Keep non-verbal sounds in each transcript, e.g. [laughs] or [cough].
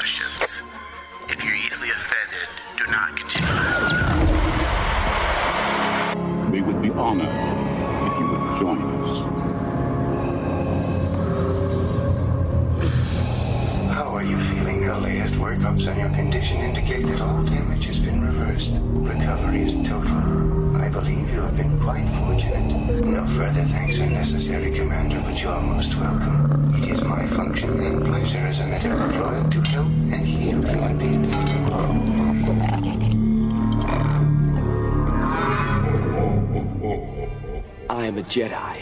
discussions. Am a Jedi,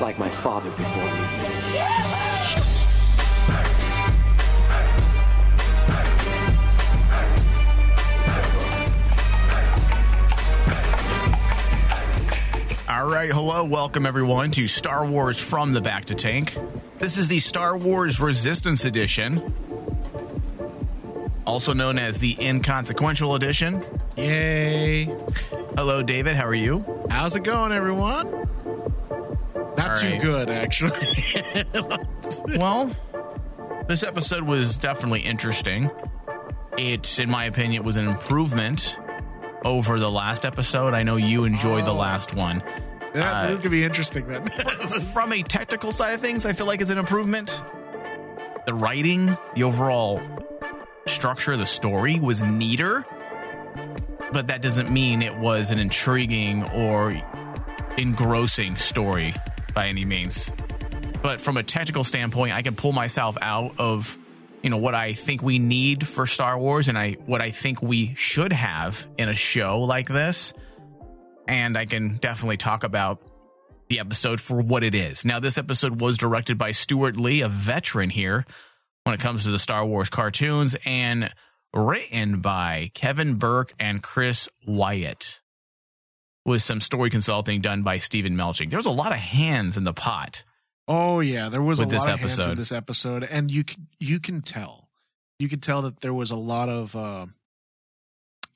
like my father before me. All right, hello, welcome everyone to Star Wars from the Bacta Tank. This is the Star Wars Resistance Edition, also known as the Inconsequential Edition. Yay. Hello, David, how are you? How's it going, everyone? Not All too right. good, actually. [laughs] Well, this episode was definitely interesting. It, in my opinion, was an improvement over the last episode. I know you enjoyed the Oh. last one. Yeah, Uh, this is going to be interesting then. [laughs] From a technical side of things, I feel like it's an improvement. The writing, the overall structure of the story was neater, but that doesn't mean it was an intriguing or engrossing story by any means. But from a technical standpoint, I can pull myself out of you know what I think we need for Star Wars and I what I think we should have in a show like this. And I can definitely talk about the episode for what it is. Now, this episode was directed by Stewart Lee, a veteran here when it comes to the Star Wars cartoons, and written by Kevin Burke and Chris Wyatt, with some story consulting done by Steven Melching. There was a lot of hands in the pot. oh, yeah, there was a lot of hands in this episode, and you can, you can tell. You can tell that there was a lot of uh,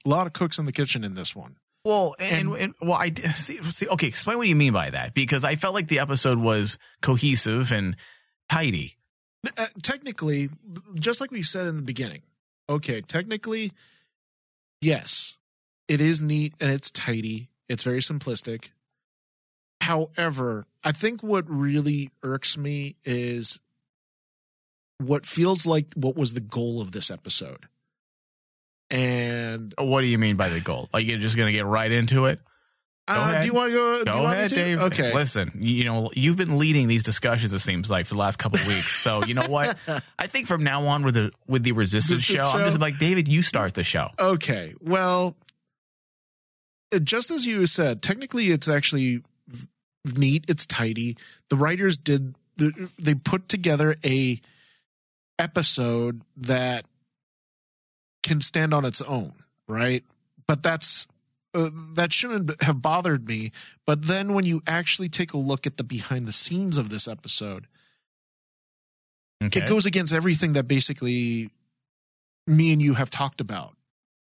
a lot of cooks in the kitchen in this one. Well, and, and, And- well, I [laughs] see, see. Okay, explain what you mean by that, because I felt like the episode was cohesive and tidy. Uh, technically, just like we said in the beginning, okay, technically, yes, it is neat and it's tidy. It's very simplistic. However, I think what really irks me is what feels like what was the goal of this episode. And What do you mean by the goal? Like you're just gonna get right into it? Uh, do you want to go? do you Go want ahead, to? Dave. Okay. Listen, you know, you've been leading these discussions. It seems like for the last couple of weeks. So you know what? [laughs] I think from now on with the with the resistance show, Resistance I'm just like David. You start the show. Okay. Well, uh, just as you said, technically it's actually neat. It's tidy. The writers did the, they put together a episode that can stand on its own, right? But that's uh, that shouldn't have bothered me. But then when you actually take a look at the behind the scenes of this episode, Okay. it goes against everything that basically me and you have talked about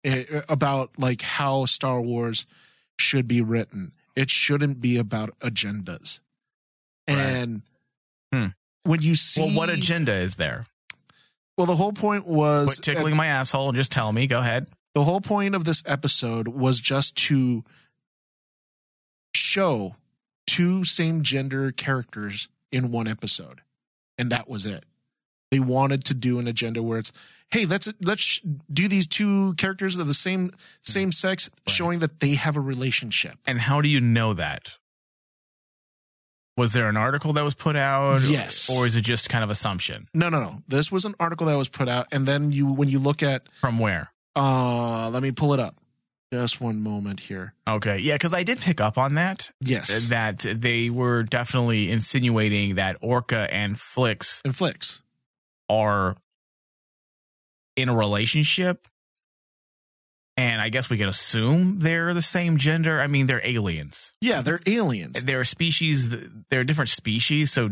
eh, about like how Star Wars should be written. It shouldn't be about agendas. Right. And Hmm. when you see well, what agenda is there? well, the whole point was Quit tickling my asshole and just tell me. Go ahead. The whole point of this episode was just to show two same gender characters in one episode and that was it they wanted to do an agenda where it's hey let's let's do these two characters of the same same mm-hmm. sex Right. showing that they have a relationship And how do you know that? Was there an article that was put out? Yes. Or is it just kind of assumption? no no no this was an article that was put out and then you when you look at From where? Uh let me pull it up just one moment here Okay. Yeah, because I did pick up on that. yes That they were definitely insinuating that Orka and Flix and Flix are in a relationship. And I guess we can assume they're the same gender. I mean, they're aliens. yeah they're aliens They're a species, they're different species. So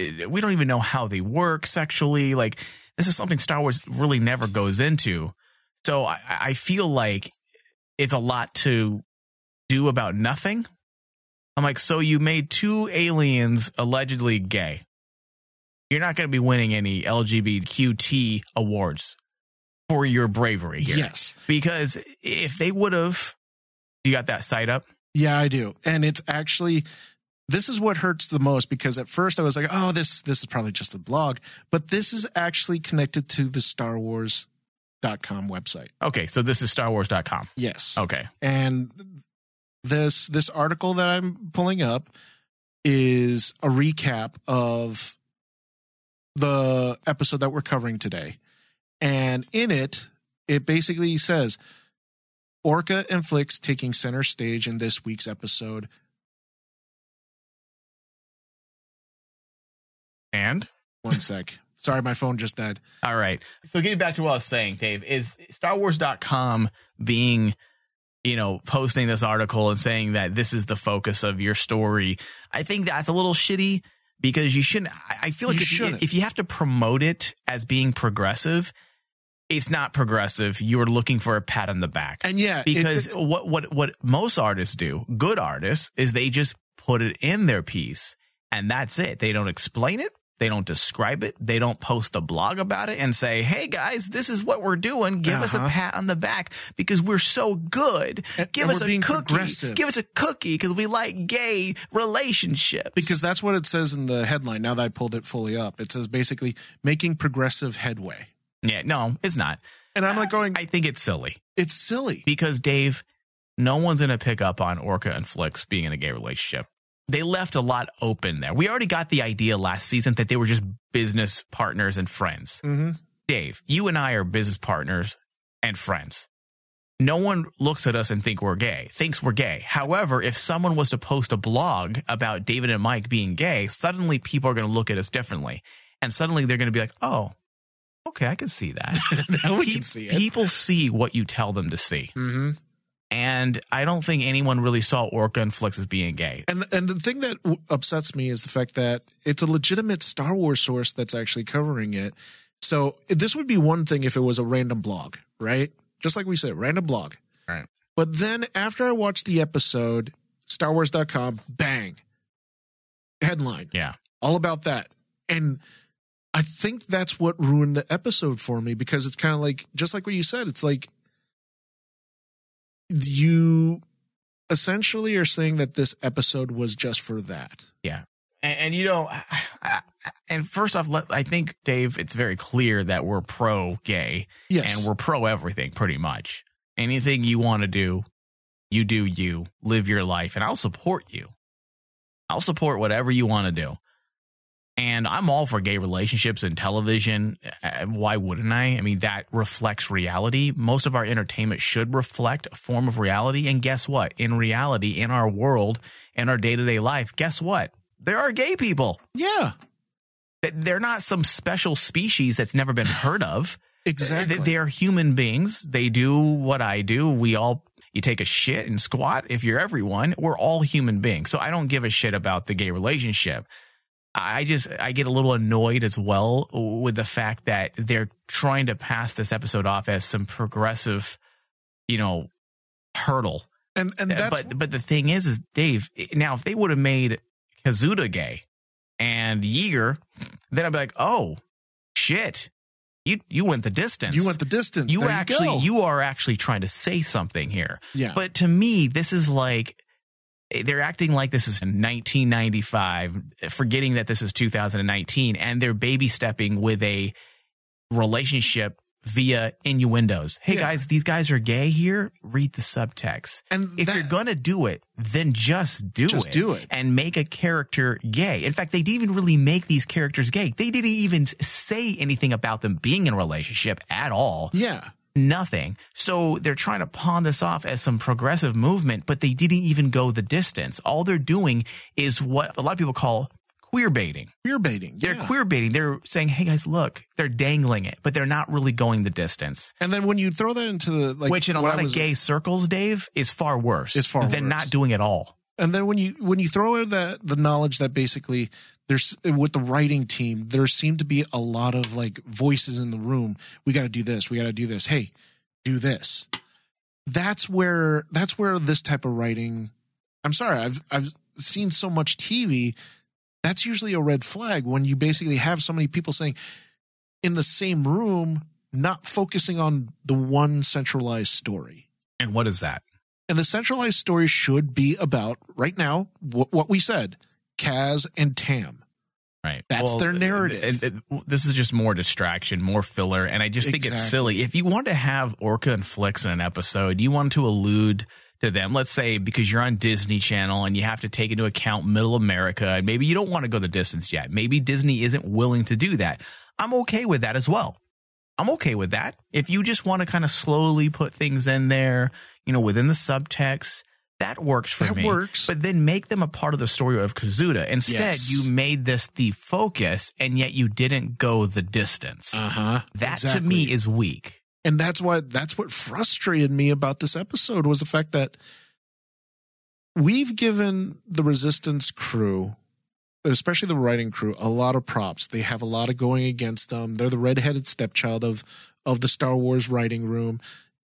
uh, we don't even know how they work sexually. Like, this is something Star Wars really never goes into. So I, I feel like it's a lot to do about nothing. I'm like, so you made two aliens allegedly gay. you're not going to be winning any LGBTQT awards for your bravery here. Yes. Because if they would have, you got that site up? Yeah, I do. And it's actually this is what hurts the most because at first I was like, oh, this this is probably just a blog, but this is actually connected to the Star Wars.com website. Okay, so this is StarWars.com. Yes. Okay. And this this article that I'm pulling up is a recap of the episode that we're covering today. And in it, it basically says Orka and Flix taking center stage in this week's episode. And? One sec. Sorry, my phone just died. All right. So getting back to what I was saying, Dave, is StarWars.com being, you know, posting this article and saying that this is the focus of your story. I think that's a little shitty because you shouldn't. I feel like You if you, shouldn't. if you have to promote it as being progressive, it's not progressive. You're looking for a pat on the back. And yeah, it- because it- what what what most artists do, good artists, is they just put it in their piece and that's it. They don't explain it. They don't describe it. They don't post a blog about it and say, "Hey guys, this is what we're doing. Give us a Uh-huh. pat on the back because we're so good. And- Give and us a cookie. progressive." Give us a cookie because we like gay relationships." because that's what it says in the headline. Now that I pulled it fully up, it says basically making progressive headway. yeah, no, it's not. And I'm like going, I think it's silly it's silly. because Dave, no one's gonna pick up on Orka and Flix being in a gay relationship. They left a lot open there. We already got the idea last season that they were just business partners and friends. hmm Dave, you and I are business partners and friends. No one looks at us and think we're gay, thinks we're gay. However, if someone was to post a blog about David and Mike being gay, suddenly people are going to look at us differently. And suddenly they're going to be like, oh, okay, I can see that. [laughs] we [laughs] can see it. People see what you tell them to see. hmm And I don't think anyone really saw Orka and Flix as being gay. And and the thing that w- upsets me is the fact that it's a legitimate Star Wars source that's actually covering it. So this would be one thing if it was a random blog, right? Just like we said, random blog. Right. But then after I watched the episode, StarWars.com, bang, headline, Yeah. all about that. And I think that's what ruined the episode for me because it's kind of like, just like what you said, it's like you essentially are saying that this episode was just for that. Yeah. And, and you know, I- I- and first off, let, I think, Dave, it's very clear that we're pro gay. Yes. and we're pro everything pretty much. Anything you want to do, you do you, live your life, and I'll support you. I'll support whatever you want to do. And I'm all for gay relationships and television. Uh, Why wouldn't I? I mean, that reflects reality. Most of our entertainment should reflect a form of reality. And guess what? In reality, in our world, in our day to day life, guess what? There are gay people. yeah, They're not some special species that's never been heard of. [laughs] exactly. They, they are human beings. They do what I do. We all, you take a shit and squat. If you're everyone, we're all human beings. So I don't give a shit about the gay relationship. I just, I get a little annoyed as well with the fact that they're trying to pass this episode off as some progressive, you know, hurdle. and and that's but, but the thing is, is Dave, now if they would have made Kazuda gay and Yeager, then I'd be like, oh, shit. You, you went the distance you went the distance. you There actually go. you are actually trying to say something here yeah. but to me this is like Eh, they're acting like this is 1995 forgetting that this is 2019 and they're baby stepping with a relationship via innuendos hey Yeah. guys these guys are gay here read the subtext and if that- you're gonna do it then just do it. Just it do it. and make a character gay in fact they didn't even really make these characters gay they didn't even say anything about them being in a relationship at all yeah, nothing. So they're trying to pawn this off as some progressive movement, but they didn't even go the distance. All they're doing is what a lot of people call queer baiting. queer baiting. They're yeah. queer baiting. They're saying, "Hey guys, look." They're dangling it, but they're not really going the distance. And then when you throw that into the like, Which in a lot I of gay circles, Dave, is far worse. It's far than worse. not doing it all. and then when you when you throw in that the knowledge that basically there's with the writing team there seem to be a lot of like voices in the room. We got to do this. We got to do this. Hey do this. That's where that's where this type of writing i'm sorry i've i've seen so much tv that's usually a red flag when you basically have so many people saying in the same room, not focusing on the one centralized story. And what is that? And the centralized story should be about right now wh- what we said, Kaz and Tam. Right. That's their narrative. and- and this is just more distraction, more filler. And I just think it's silly. If you want to have Orka and Flix in an episode, you want to allude to them. Let's say because you're on Disney Channel and you have to take into account middle America, and maybe you don't want to go the distance yet. Maybe Disney isn't willing to do that. I'm okay with that as well. I'm okay with that. If you just want to kind of slowly put things in there, you know, within the subtext, that works for That me. works. But then make them a part of the story of Kazuda. Instead, Yes. you made this the focus and yet you didn't go the distance. Uh huh. that to me is weak. and that's why that's what frustrated me about this episode was the fact that we've given the resistance crew especially the writing crew a lot of props they have a lot of going against them they're the redheaded stepchild of of the star wars writing room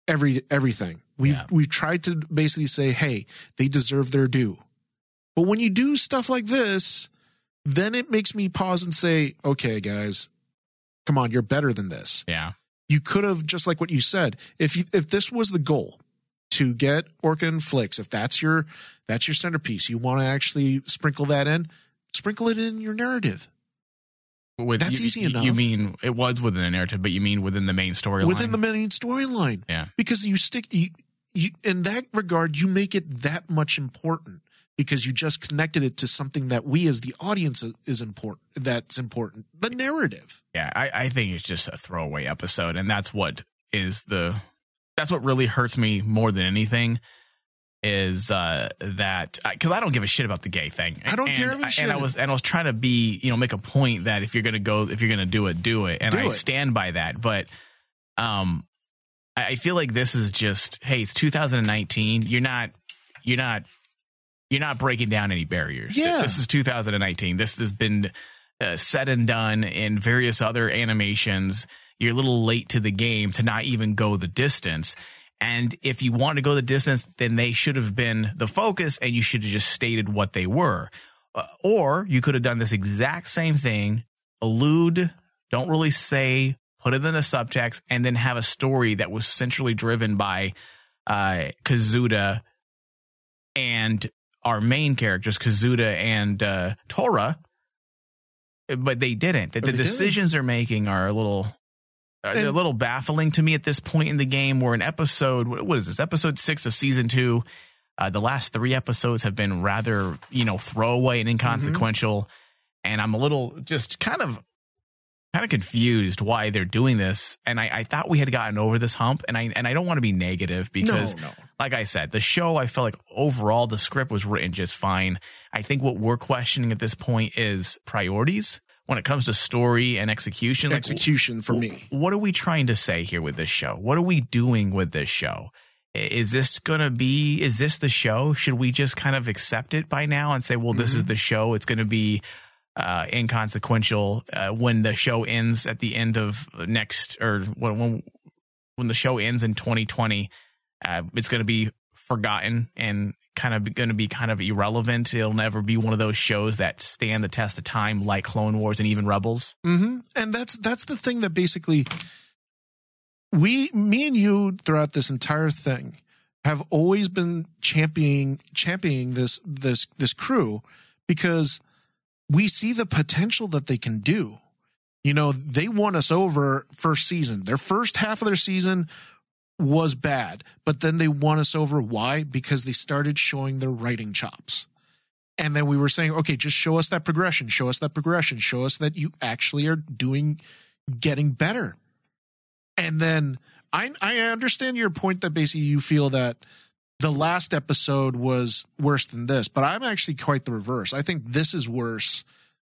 every everything we've Yeah. we've tried to basically say hey they deserve their due but when you do stuff like this then it makes me pause and say okay guys come on you're better than this Yeah. you could have just like what you said if you if this was the goal to get Orka and Flix if that's your that's your centerpiece you want to actually sprinkle that in sprinkle it in your narrative With, That's you, easy enough. You mean it was within the narrative, but you mean within the main storyline? within the main storyline Yeah. because you stick you, you in that regard you make it that much important because you just connected it to something that we as the audience is important that's important the narrative Yeah, I, I think it's just a throwaway episode, and that's what is the that's what really hurts me more than anything is uh that because I don't give a shit about the gay thing. I don't and, care a And. I was and I was trying to be you know make a point that if you're gonna go if you're gonna do it do it and Do I it. stand by that. But um, I feel like this is just hey it's 2019. You're not you're not you're not breaking down any barriers. Yeah. this is 2019. This has been uh, said and done in various other animations. You're a little late to the game to not even go the distance. And if you want to go the distance, then they should have been the focus and you should have just stated what they were. Uh, or you could have done this exact same thing, allude, don't really say, put it in the subtext, and then have a story that was centrally driven by uh, Kazuda and our main characters, Kazuda and uh, Torra. But they didn't. The, the they didn't. decisions they're making are a little. uh, they're a little baffling to me at this point in the game. Where in episode, what what is this? Episode six of season two. Uh, the last three episodes have been rather, you know, throwaway and inconsequential, and I'm a little just kind of, kind of confused why they're doing this. And I, I thought we had gotten over this hump, and I and I don't want to be negative because no no like I said, the show, I felt like overall the script was written just fine. I think what we're questioning at this point is priorities when it comes to story and execution. Like, execution for me what are we trying to say here with this show? What are we doing with this show? Is this going to be, is this the show? Should we just kind of accept it by now and say, well, this is mm-hmm. the show? It's going to be uh, inconsequential uh, when the show ends at the end of next, or when, when, the show ends in 2020, uh, it's going to be forgotten and kind of going to be kind of irrelevant. It'll never be one of those shows that stand the test of time like Clone Wars and even Rebels. hmm And that's that's the thing that basically we, me and you, throughout this entire thing, have always been championing championing this this this crew because we see the potential that they can do. You know, they won us over first season. Their first half of their season was bad, but then they won us over. Why? Because they started showing their writing chops. And then we were saying, okay, just show us that progression, show us that progression, show us that you actually are doing, getting better. And then I, I understand your point that basically you feel that the last episode was worse than this, but I'm actually quite the reverse. I think this is worse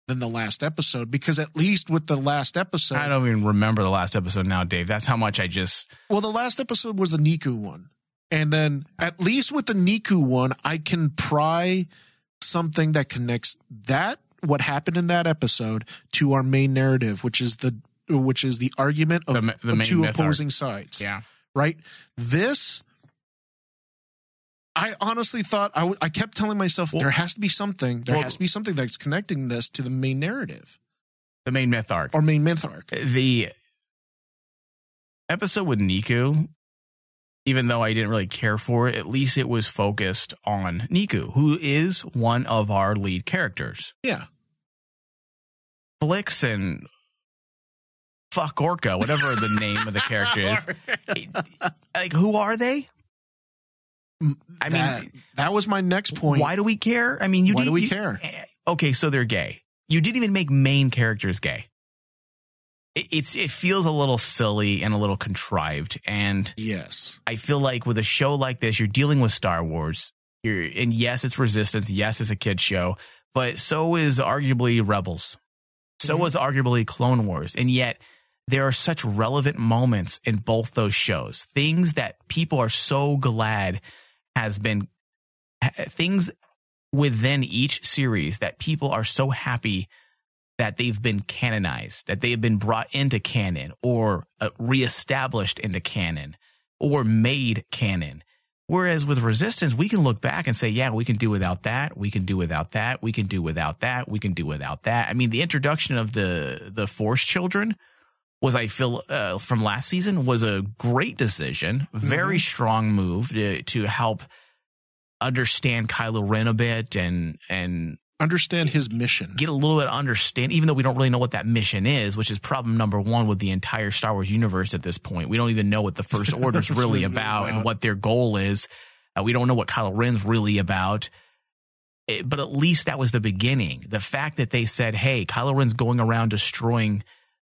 than the last episode because at least with the last episode, I don't even remember the last episode now, Dave. That's how much I just. well, the last episode was the Neeku one. And then at least with the Neeku one, I can pry something that connects that what happened in that episode to our main narrative, which is the which is the argument of, The the of two myth arc. opposing sides. Yeah. Right? This I honestly thought I, w- I kept telling myself there has to be something. There Well- has to be something that's connecting this to the main narrative The main myth arc. or main myth arc. Uh, the episode with Neeku, even though I didn't really care for it, at least it was focused on Neeku, who is one of our lead characters. Yeah. Flix and fuck Orka, whatever the name of the character is. [laughs] Like, who are they? I mean, that, was my next point. why do we care? I mean, you Why did, do we you- care? eh, Okay, so they're gay. You didn't even make main characters gay. It, it's it feels a little silly and a little contrived, and Yes. I feel like with a show like this, you're dealing with Star Wars. You're, and yes, it's Resistance. Yes, it's a kid show, but so is arguably Rebels. So Mhm. is arguably Clone Wars, and yet there are such relevant moments in both those shows. Things that people are so glad has been things within each series that people are so happy that they've been canonized, that they have been brought into canon or uh, reestablished into canon or made canon. Whereas with Resistance, we can look back and say, yeah, we can do without that. We can do without that. We can do without that. We can do without that. I mean, the introduction of the the Force children was, I feel, uh, from last season was a great decision, very strong move to, to help understand Kylo Ren a bit and and Understand his mission. get a little bit of understand, even though we don't really know what that mission is, which is problem number one with the entire Star Wars universe at this point. We don't even know what the First [laughs] Order is really about and what their goal is. Uh, we don't know what Kylo Ren's really about. It- but at least that was the beginning. The fact that they said, "Hey, Kylo Ren's going around destroying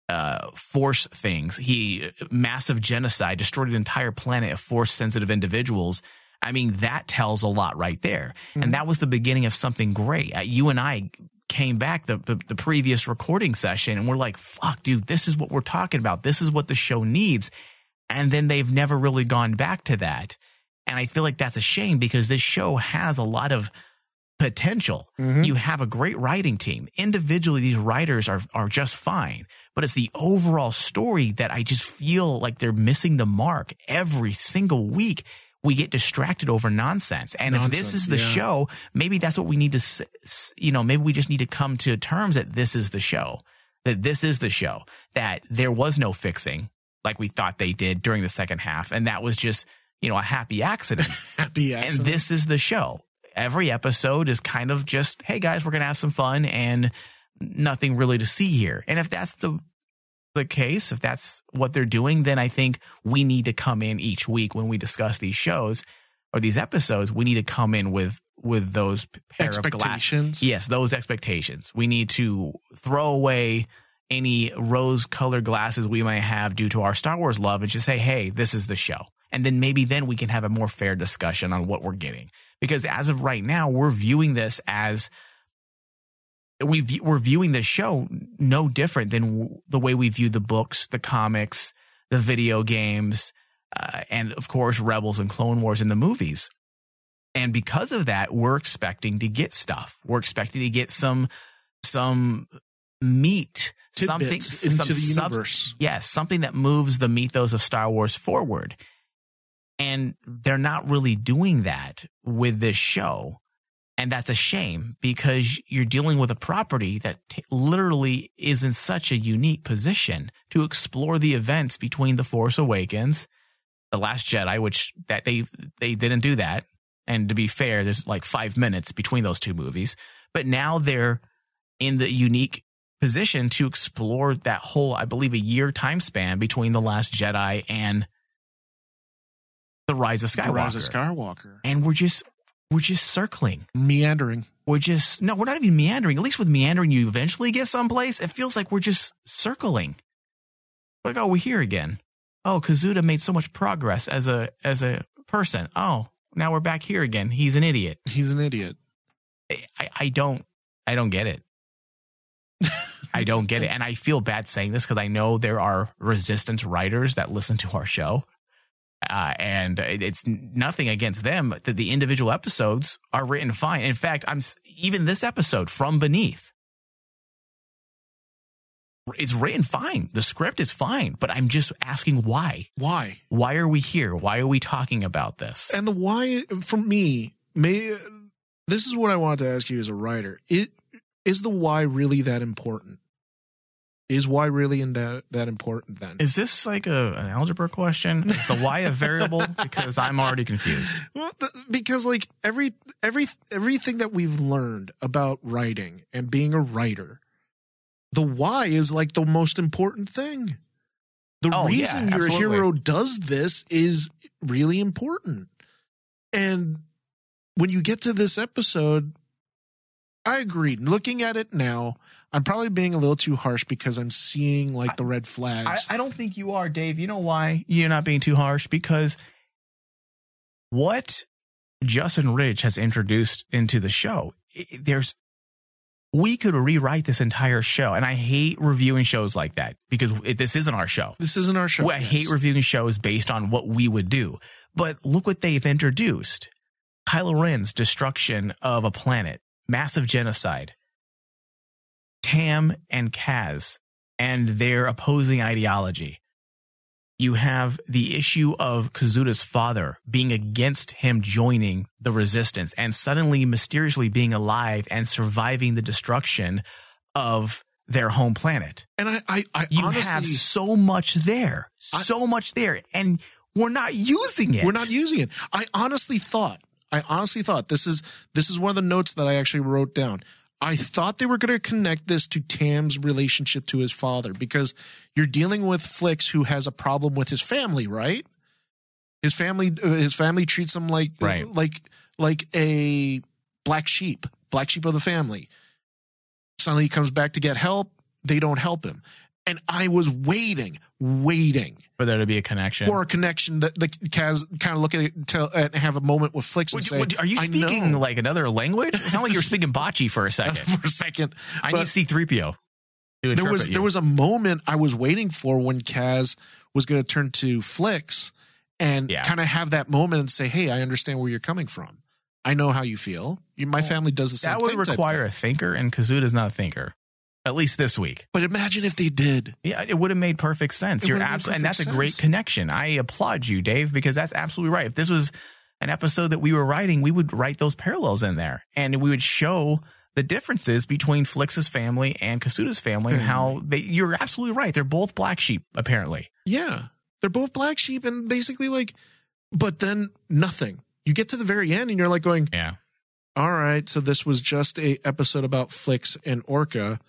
uh, Force things. He massive genocide destroyed an entire planet of Force sensitive individuals." I mean, that tells a lot right there. And that was the beginning of something great. Uh, you and I came back the, the the previous recording session and we're like, "Fuck, dude, this is what we're talking about. This is what the show needs." And then they've never really gone back to that. And I feel like that's a shame because this show has a lot of potential. Mhm. You have a great writing team. Individually, these writers are are just fine, but it's the overall story that I just feel like they're missing the mark every single week. We get distracted over nonsense, and if this is the yeah. show, maybe that's what we need to, you know, maybe we just need to come to terms that this is the show, that this is the show, that there was no fixing like we thought they did during the second half, and that was just you know a happy accident. [laughs] Happy and this is the show. Every episode is kind of just, hey guys, we're gonna have some fun and nothing really to see here. And if that's the the case, if that's what they're doing, then I think we need to come in each week when we discuss these shows or these episodes. We need to come in with with those pair of glass. expectations. Yes, those expectations. We need to throw away any rose colored glasses we might have due to our Star Wars love and just say, hey, this is the show. And then maybe then we can have a more fair discussion on what we're getting. Because as of right now, we're viewing this as we view, we're viewing this show no different than w- the way we view the books, the comics, the video games, uh, and of course Rebels and Clone Wars in the movies. And because of that, we're expecting to get stuff. We're expecting to get some some meat, something Tidbits into some the sub- universe. yes, something that moves the mythos of Star Wars forward. And they're not really doing that with this show. And that's a shame because you're dealing with a property that t- literally is in such a unique position to explore the events between The Force Awakens, The Last Jedi, which that they they didn't do that. And to be fair, there's like 5 minutes between those two movies, but now they're in the unique position to explore that whole I believe a year time span between The Last Jedi and Rise of The Skywalker. Rise of Skywalker. and we're just we're just circling Meandering. we're just no, we're not even meandering. At least with meandering, you eventually get someplace. It feels like we're just circling. Like, oh, we're here again. Oh, Kazuda made so much progress as a as a person. Oh, now we're back here again. He's an idiot. He's an idiot. I, I don't I don't get it. I don't get it. And I feel bad saying this because I know there are resistance writers that listen to our show. Uh, and it's nothing against them. that the individual episodes are written fine. In fact, I'm even this episode from beneath. it's written fine. The script is fine, but I'm just asking why. Why? Why are we here? Why are we talking about this? And the why for me may this is what I wanted to ask you as a writer. It is the why really that important? Is why really in that that important then? Is this like a, an algebra question? Is the why a variable? [laughs] because I'm already confused. Well, th- because like every every everything that we've learned about writing and being a writer, the why is like the most important thing. The Oh, yeah, reason your hero does this is really important. And when you get to this episode, I agree. Looking at it now, I'm probably being a little too harsh because I'm seeing like the red I, flags. I don't think you are, Dave. You know why you're not being too harsh? Because what Justin Ridge has introduced into the show, i- there's we could rewrite this entire show, and I hate reviewing shows like that because it, this isn't our show. this isn't our show. I yes. hate reviewing shows based on what we would do. But look what they've introduced. Kylo Ren's destruction of a planet, massive genocide. Tam and Kaz and their opposing ideology. You have the issue of Kazuda's father being against him joining the resistance and suddenly mysteriously being alive and surviving the destruction of their home planet And I, I, I you honestly, have so much there, I- so much there, and we're not using it. We're not using it. I honestly thought, I honestly thought this is this is one of the notes that I actually wrote down. I thought they were going to connect this to Tam's relationship to his father because you're dealing with Flix who has a problem with his family, right? His family, uh, his family treats him like Right. like like a black sheep, black sheep of the family. Suddenly he comes back to get help. They don't help him, and I was waiting, waiting for there to be a connection. or a connection that the Kaz kind of look at it tell, and have a moment with Flix and you- say, are you speaking like another language? It sounded like you were speaking bocce for a second. [laughs] for a second? I need C-3PO. there was you. there was a moment I was waiting for when Kaz was going to turn to Flix and Yeah. kind of have that moment and say, "Hey, I understand where you're coming from. I know how you feel. You, my family does the same that would thing." require a thinker, and Kazuda's not a thinker. At least this week. But imagine if they did. Yeah, it would have made perfect sense. It You're absolutely, and that's perfect a great connection. I applaud you, Dave, because that's absolutely right. If this was an episode that we were writing, we would write those parallels in there, and we would show the differences between Flix's family and Kazuda's family, and how they. You're absolutely right. They're both black sheep, apparently. Yeah, they're both black sheep, and basically like, but then nothing. You get to the very end, and you're like going, Yeah. all right, so this was just a episode about Flix and Orka,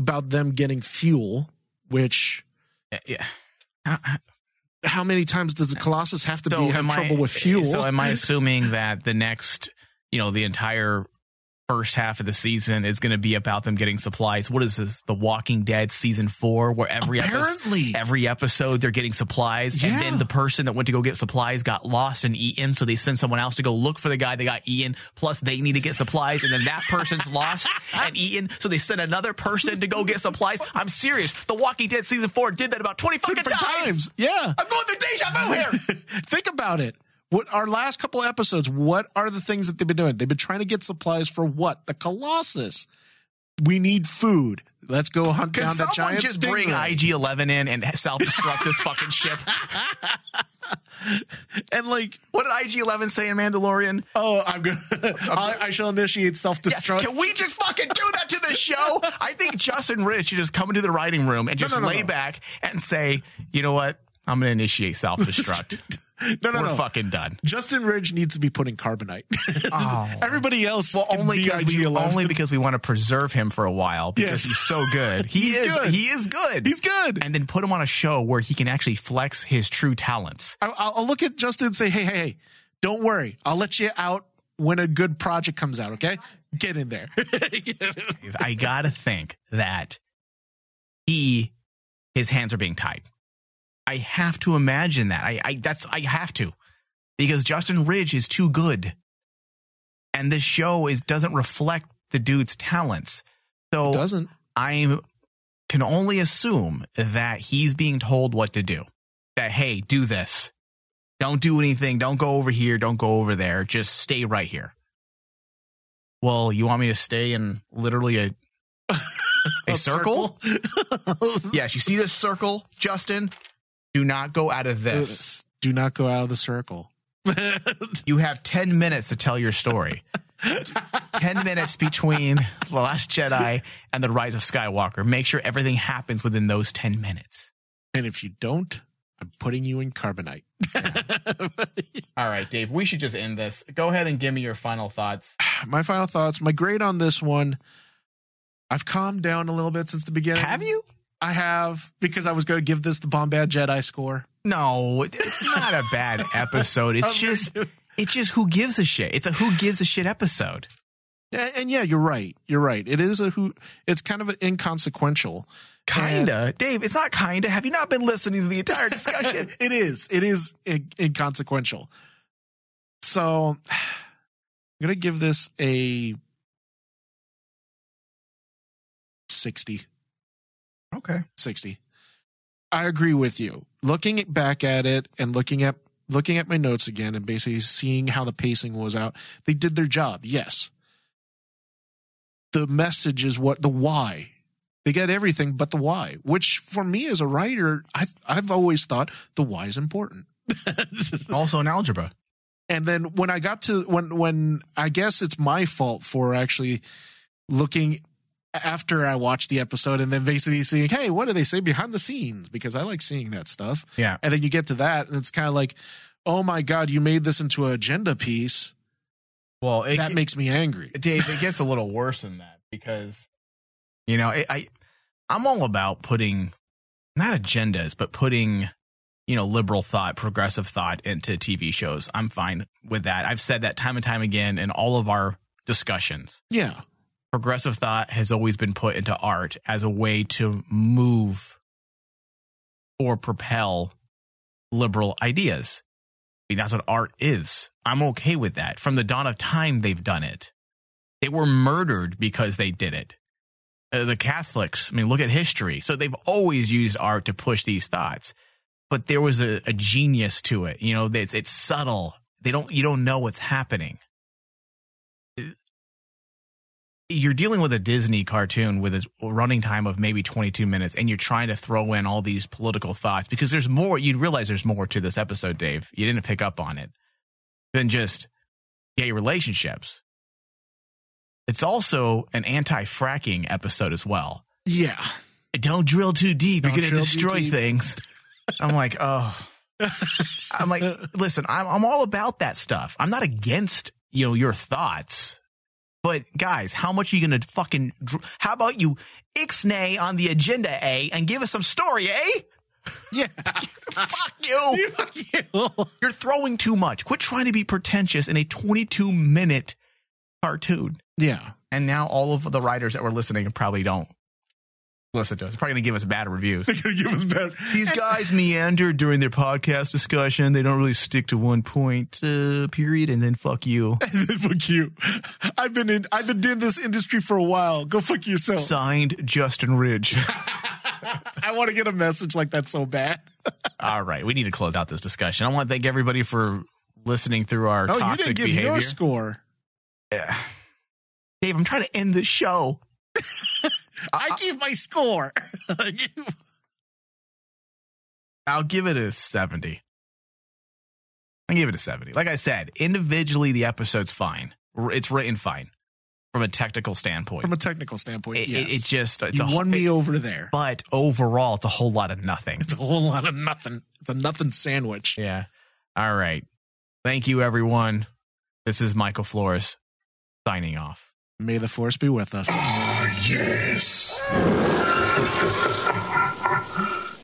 about them getting fuel. Which Yeah. Uh, how many times does the Colossus have to So be have am I- trouble with fuel? So am I [laughs] assuming that the next, you know, the entire first half of the season is going to be about them getting supplies? What is this? The Walking Dead season four, where every episode, Apparently. every episode they're getting supplies, and then the person that went to go get supplies got lost and eaten, so they send someone else to go look for the guy that got eaten. Plus, they need to get supplies, and then that person's [laughs] lost and eaten, so they send another person to go get supplies. I'm serious. The Walking Dead season four did that about twenty fucking different times. times. Yeah. I'm going through deja vu here. [laughs] Think about it. What our last couple episodes, what are the things that they've been doing? They've been trying to get supplies for what? The Colossus. We need food. Let's go hunt Can down that giant just bring. IG Eleven in and self destruct this fucking ship? [laughs] and like, What did IG Eleven say in Mandalorian? oh, I'm gonna, [laughs] I, I shall initiate self Yeah, destruct. can we just fucking do that to the show? [laughs] I think Justin Ridge should just come into the writing room and just no, no, lay no. back and say, you know what? I'm going to initiate self destruct. No, no, We're no. fucking done. Justin Ridge needs to be put in carbonite. [laughs] Oh. Everybody else, Well, only be because, we, IG-11. only because we want to preserve him for a while because Yes. he's so good. [laughs] He He's is. good. He is good. he's good. and then put him on a show where he can actually flex his true talents. I, I'll I'll look at Justin and say, hey, hey, hey, don't worry. I'll let you out when a good project comes out. Okay, get in there. [laughs] I gotta think that he his hands are being tied. I have to imagine that. I, I that's I have to because Justin Ridge is too good, and this show is doesn't reflect the dude's talents. So Doesn't. I can only assume that he's being told what to do. That hey, do this. Don't do anything. Don't go over here. Don't go over there. Just stay right here. Well, you want me to stay in literally a [laughs] A, A circle? [laughs] yes, you see this circle, Justin? Do not go out of uh, this. Do not go out of the circle. [laughs] You have 10 minutes to tell your story. 10 minutes between The Last Jedi and The Rise of Skywalker. Make sure everything happens within those 10 minutes. and if you don't, I'm putting you in carbonite. [laughs] All right, Dave, we should just end this. Go ahead and give me your final thoughts. [sighs] my final thoughts. My grade on this one. I've calmed down a little bit since the beginning. Have you? I have because I was going to give this the Bombad Jedi score. No, it's not a bad [laughs] episode. It's just, it's just who gives a shit. It's a who gives a shit episode. And, and yeah, you're right. You're right. It is a who. It's kind of inconsequential. Kinda, Dave. It's not kinda. Have you not been listening to the entire discussion? [laughs] it is. It is in- inconsequential. So I'm gonna give this a sixty. Okay. 60. I agree with you. Looking back at it and looking at looking at my notes again and basically seeing how the pacing was out, they did their job. Yes. The message is what the why. They get everything but the why, which for me as a writer, I've I've always thought the why is important. [laughs] Also in algebra. And then when I got to when when I guess it's my fault for actually looking after I watched the episode and then basically seeing, hey, what do they say behind the scenes? Because I like seeing that stuff. Yeah. And then you get to that and it's kind of like, oh my God, you made this into an agenda piece. Well, it, that makes me angry. Dave, it gets a little worse than that because, you know, it, I, I'm all about putting not agendas, but putting, you know, liberal thought, progressive thought into TV shows. I'm fine with that. I've said that time and time again in all of our discussions. Yeah. Progressive thought has always been put into art as a way to move or propel liberal ideas. I mean, that's what art is. I'm okay with that. From the dawn of time, they've done it. They were murdered because they did it. Uh, the Catholics, I mean, look at history. So they've always used art to push these thoughts. But there was a, a genius to it. You know, it's, it's subtle. They don't, you don't know what's happening. You're dealing with a Disney cartoon with a running time of maybe 22 minutes, and you're trying to throw in all these political thoughts because there's more. You'd realize there's more to this episode, Dave. You didn't pick up on it than just gay relationships. It's also an anti fracking episode as well. Yeah. Don't drill too deep. Don't You're going to destroy things. I'm like, [laughs] oh. I'm like, listen, I'm, I'm all about that stuff. I'm not against, you know, your thoughts. But guys, how much are you going to fucking, dr- how about you ixnay on the agenda, A, and give us some story, eh? [laughs] Yeah. [laughs] [laughs] Fuck you. You're throwing too much. Quit trying to be pretentious in a 22 minute cartoon. yeah. And now all of the writers that were listening probably don't listen to us. Probably going to give us bad reviews. [laughs] They're going to give us better. These guys meander during their podcast discussion. They don't really stick to one point, uh, period, and then fuck you. [laughs] fuck you. I've been in, I've been in this industry for a while. Go fuck yourself. Signed, Justin Ridge. [laughs] I want to get a message like that so bad. All right, we need to close out this discussion. I want to thank everybody for listening through our Oh, you toxic didn't give behavior. your score. Yeah. [sighs] Dave, I'm trying to end the show. I give my score. [laughs] I'll give it a 70. I give it a 70. Like I said, individually, the episode's fine. It's written fine from a technical standpoint. From a technical standpoint, it, yes. it, it just, it's you a won me over there. But overall, it's a whole lot of nothing. It's a whole lot of nothing. It's a nothing sandwich. Yeah. All right. Thank you, everyone. This is Michael Flores signing off. May the force be with us. Ah, yes. [laughs]